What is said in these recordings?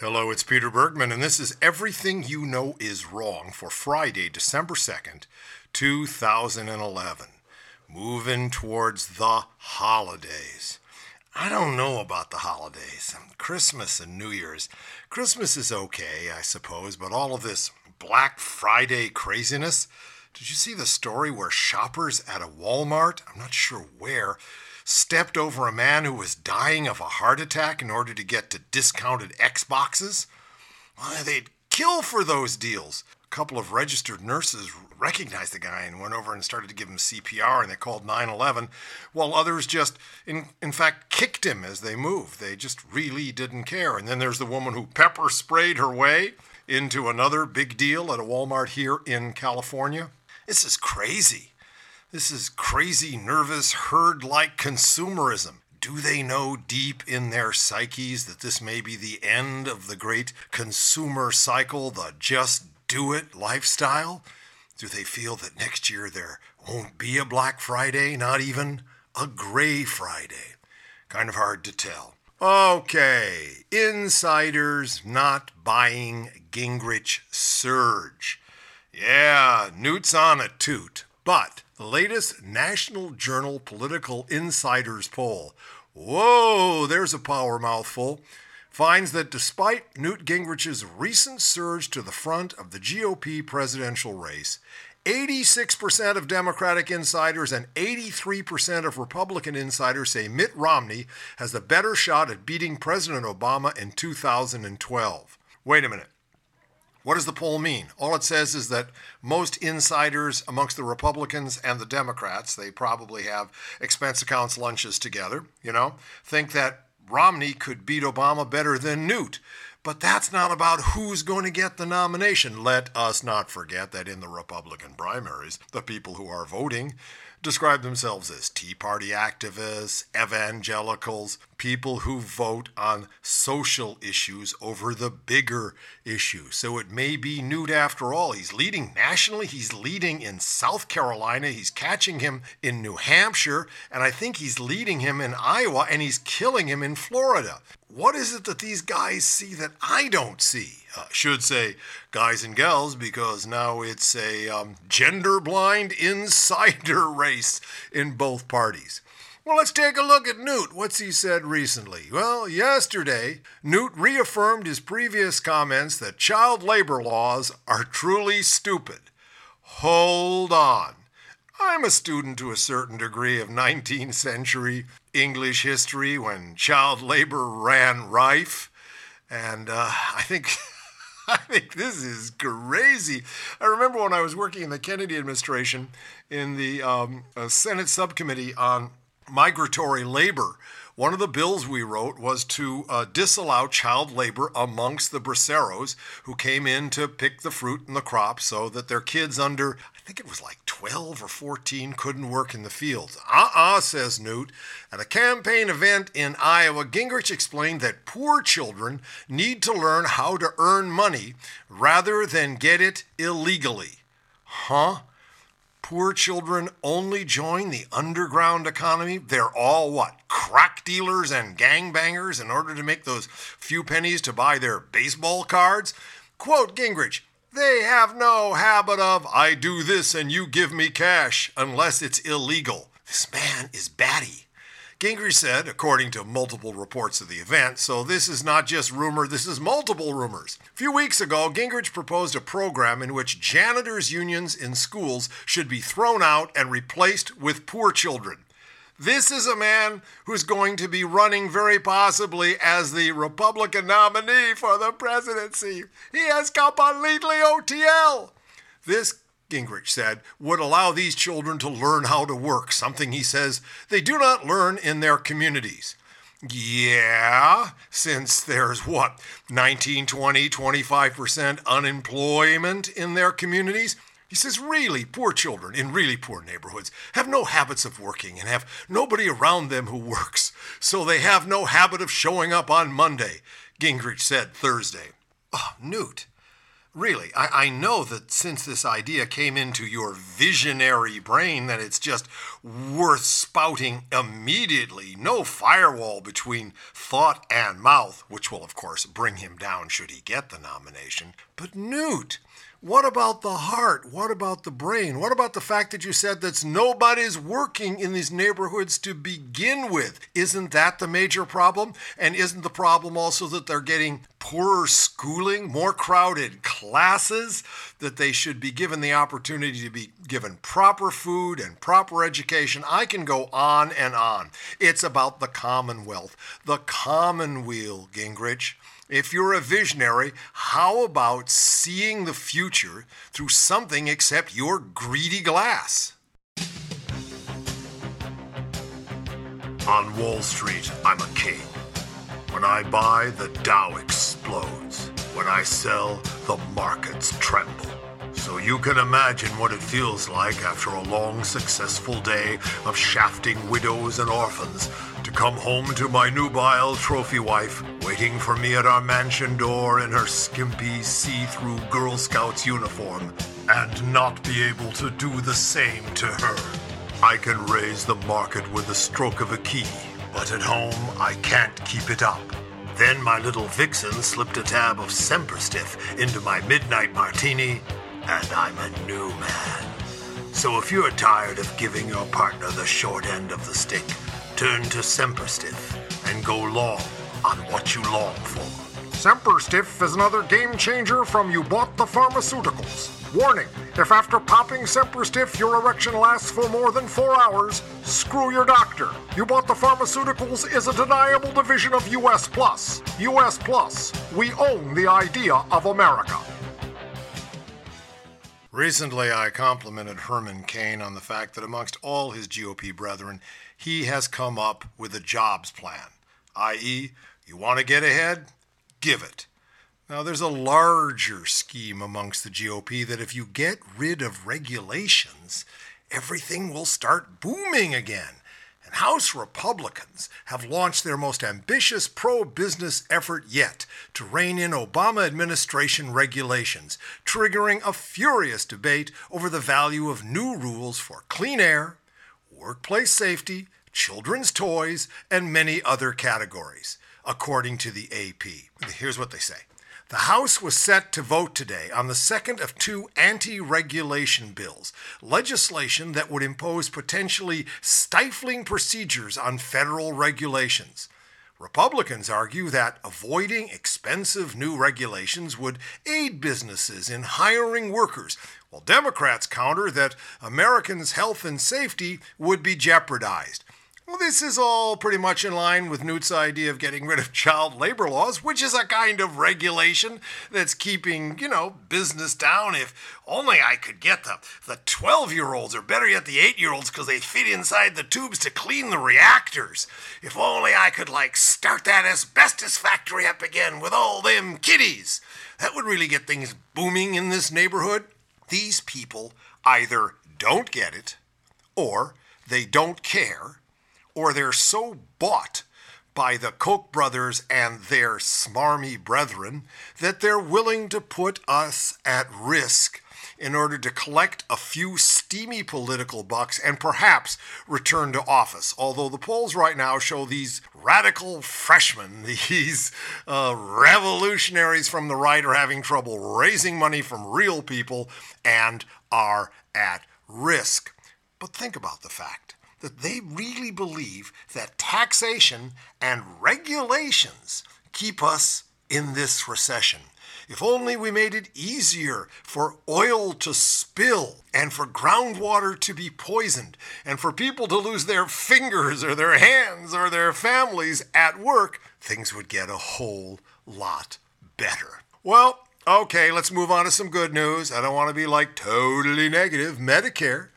Hello, it's Peter Bergman, and this is Everything You Know Is Wrong for Friday, December 2nd, 2011. Moving towards the holidays. I don't know about the holidays. Christmas and New Year's. Christmas is okay, I suppose, but all of this Black Friday craziness. Did you see the story where shoppers at a Walmart, I'm not sure where, stepped over a man who was dying of a heart attack in order to get to discounted Xboxes? Well, they'd kill for those deals. A couple of registered nurses recognized the guy and went over and started to give him CPR and they called 911, while others just, in, in fact, kicked him as they moved. They just really didn't care. And then there's the woman who pepper sprayed her way into another big deal at a Walmart here in California. This is crazy. This is crazy, nervous, herd like consumerism. Do they know deep in their psyches that this may be the end of the great consumer cycle, the just do it lifestyle? Do they feel that next year there won't be a Black Friday, not even a Gray Friday? Kind of hard to tell. Okay, insiders not buying Gingrich surge. Yeah, Newt's on a toot, but the latest National Journal Political Insiders poll, whoa, there's a power mouthful, finds that despite Newt Gingrich's recent surge to the front of the GOP presidential race, 86% of Democratic insiders and 83% of Republican insiders say Mitt Romney has a better shot at beating President Obama in 2012. Wait a minute. What does the poll mean? All it says is that most insiders amongst the Republicans and the Democrats, they probably have expense accounts lunches together, you know, think that Romney could beat Obama better than Newt. But that's not about who's going to get the nomination. Let us not forget that in the Republican primaries, the people who are voting describe themselves as Tea Party activists, evangelicals, people who vote on social issues over the bigger issue. So it may be Newt after all. He's leading nationally, he's leading in South Carolina, he's catching him in New Hampshire, and I think he's leading him in Iowa, and he's killing him in Florida. What is it that these guys see that I don't see? Uh, should say guys and gals because now it's a um, gender blind insider race in both parties. Well, let's take a look at Newt. What's he said recently? Well, yesterday, Newt reaffirmed his previous comments that child labor laws are truly stupid. Hold on. I'm a student to a certain degree of 19th century English history when child labor ran rife. And uh, I think I think this is crazy. I remember when I was working in the Kennedy administration in the um, uh, Senate subcommittee on migratory labor. One of the bills we wrote was to uh, disallow child labor amongst the braceros who came in to pick the fruit and the crops so that their kids under, think it was like 12 or 14, couldn't work in the fields. Uh uh-uh, uh, says Newt. At a campaign event in Iowa, Gingrich explained that poor children need to learn how to earn money rather than get it illegally. Huh? poor children only join the underground economy? They're all what? Crack dealers and gangbangers in order to make those few pennies to buy their baseball cards? Quote Gingrich, they have no habit of, I do this and you give me cash, unless it's illegal. This man is batty. Gingrich said, according to multiple reports of the event, so this is not just rumor, this is multiple rumors. A few weeks ago, Gingrich proposed a program in which janitors' unions in schools should be thrown out and replaced with poor children. This is a man who's going to be running very possibly as the Republican nominee for the presidency. He has completely OTL. This Gingrich said, would allow these children to learn how to work, something he says they do not learn in their communities. Yeah, since there's what, 19, 20, 25% unemployment in their communities? He says, really poor children in really poor neighborhoods have no habits of working and have nobody around them who works, so they have no habit of showing up on Monday, Gingrich said Thursday. Oh, Newt, Really, I, I know that since this idea came into your visionary brain, that it's just worth spouting immediately. No firewall between thought and mouth, which will, of course, bring him down should he get the nomination. But Newt, what about the heart? What about the brain? What about the fact that you said that nobody's working in these neighborhoods to begin with? Isn't that the major problem? And isn't the problem also that they're getting poorer schooling, more crowded classes, that they should be given the opportunity to be given proper food and proper education? I can go on and on. It's about the Commonwealth, the Commonweal, Gingrich. If you're a visionary, how about seeing the future through something except your greedy glass? On Wall Street, I'm a king. When I buy, the Dow explodes. When I sell, the markets tremble. So you can imagine what it feels like after a long, successful day of shafting widows and orphans to come home to my nubile trophy wife waiting for me at our mansion door in her skimpy, see through Girl Scouts uniform and not be able to do the same to her. I can raise the market with the stroke of a key, but at home I can't keep it up. Then my little vixen slipped a tab of Semperstiff into my midnight martini, and I'm a new man. So if you're tired of giving your partner the short end of the stick, turn to Semperstiff and go long on what you long for. Semperstiff is another game changer from You Bought the Pharmaceuticals. Warning if after popping Semper Stiff your erection lasts for more than four hours, screw your doctor. You Bought the Pharmaceuticals is a deniable division of US Plus. US Plus, we own the idea of America. Recently, I complimented Herman Cain on the fact that amongst all his GOP brethren, he has come up with a jobs plan, i.e., you want to get ahead? Give it. Now, there's a larger scheme amongst the GOP that if you get rid of regulations, everything will start booming again. And House Republicans have launched their most ambitious pro business effort yet to rein in Obama administration regulations, triggering a furious debate over the value of new rules for clean air, workplace safety, children's toys, and many other categories, according to the AP. Here's what they say. The House was set to vote today on the second of two anti regulation bills, legislation that would impose potentially stifling procedures on federal regulations. Republicans argue that avoiding expensive new regulations would aid businesses in hiring workers, while Democrats counter that Americans' health and safety would be jeopardized. Well, this is all pretty much in line with Newt's idea of getting rid of child labor laws, which is a kind of regulation that's keeping, you know, business down. If only I could get the, the 12 year olds, or better yet, the 8 year olds, because they fit inside the tubes to clean the reactors. If only I could, like, start that asbestos factory up again with all them kiddies. That would really get things booming in this neighborhood. These people either don't get it, or they don't care or they're so bought by the Koch brothers and their smarmy brethren that they're willing to put us at risk in order to collect a few steamy political bucks and perhaps return to office. Although the polls right now show these radical freshmen, these uh, revolutionaries from the right, are having trouble raising money from real people and are at risk. But think about the fact that they really believe that taxation and regulations keep us in this recession. If only we made it easier for oil to spill and for groundwater to be poisoned and for people to lose their fingers or their hands or their families at work, things would get a whole lot better. Well, okay, let's move on to some good news. I don't want to be like totally negative. Medicare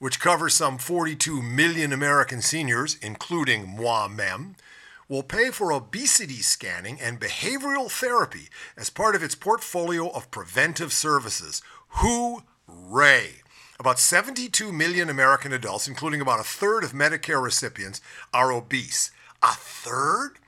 which covers some 42 million American seniors, including moi-même, will pay for obesity scanning and behavioral therapy as part of its portfolio of preventive services. Hooray! About 72 million American adults, including about a third of Medicare recipients, are obese. A third?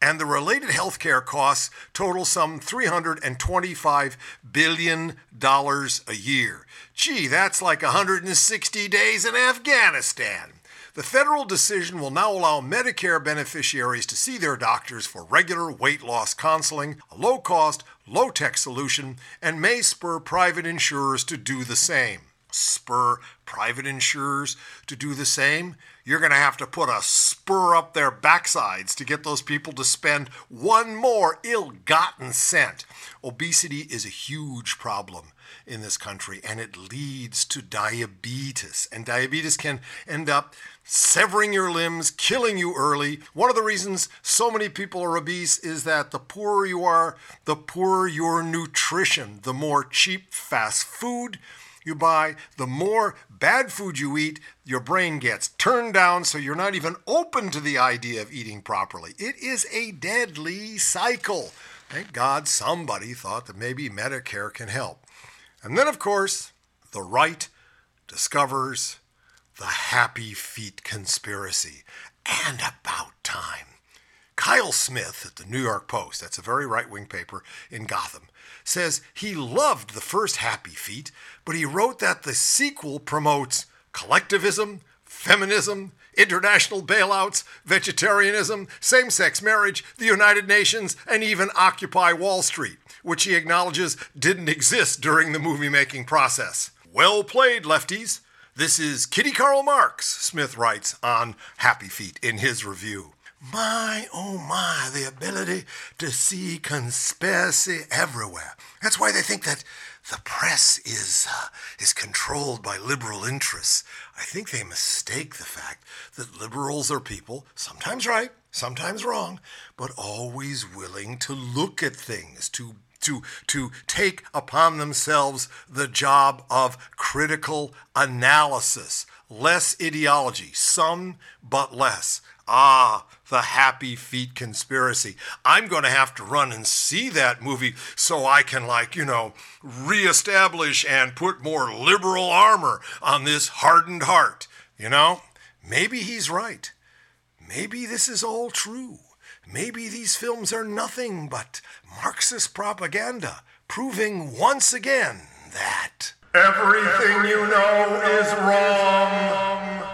And the related healthcare costs total some $325 billion a year. Gee, that's like 160 days in Afghanistan. The federal decision will now allow Medicare beneficiaries to see their doctors for regular weight loss counseling, a low cost, low tech solution, and may spur private insurers to do the same. Spur private insurers to do the same? You're going to have to put a spur up their backsides to get those people to spend one more ill gotten cent. Obesity is a huge problem in this country and it leads to diabetes. And diabetes can end up severing your limbs, killing you early. One of the reasons so many people are obese is that the poorer you are, the poorer your nutrition, the more cheap fast food you buy, the more bad food you eat, your brain gets turned down so you're not even open to the idea of eating properly. It is a deadly cycle. Thank God somebody thought that maybe Medicare can help. And then, of course, the right discovers the Happy Feet Conspiracy. And about. Kyle Smith at the New York Post, that's a very right wing paper in Gotham, says he loved the first Happy Feet, but he wrote that the sequel promotes collectivism, feminism, international bailouts, vegetarianism, same sex marriage, the United Nations, and even Occupy Wall Street, which he acknowledges didn't exist during the movie making process. Well played, lefties. This is Kitty Karl Marx, Smith writes on Happy Feet in his review. My, oh my, the ability to see conspiracy everywhere. That's why they think that the press is, uh, is controlled by liberal interests. I think they mistake the fact that liberals are people, sometimes right, sometimes wrong, but always willing to look at things, to to, to take upon themselves the job of critical analysis. Less ideology, some but less. Ah, the Happy Feet Conspiracy. I'm going to have to run and see that movie so I can, like, you know, reestablish and put more liberal armor on this hardened heart. You know, maybe he's right. Maybe this is all true. Maybe these films are nothing but Marxist propaganda, proving once again that everything you know is wrong.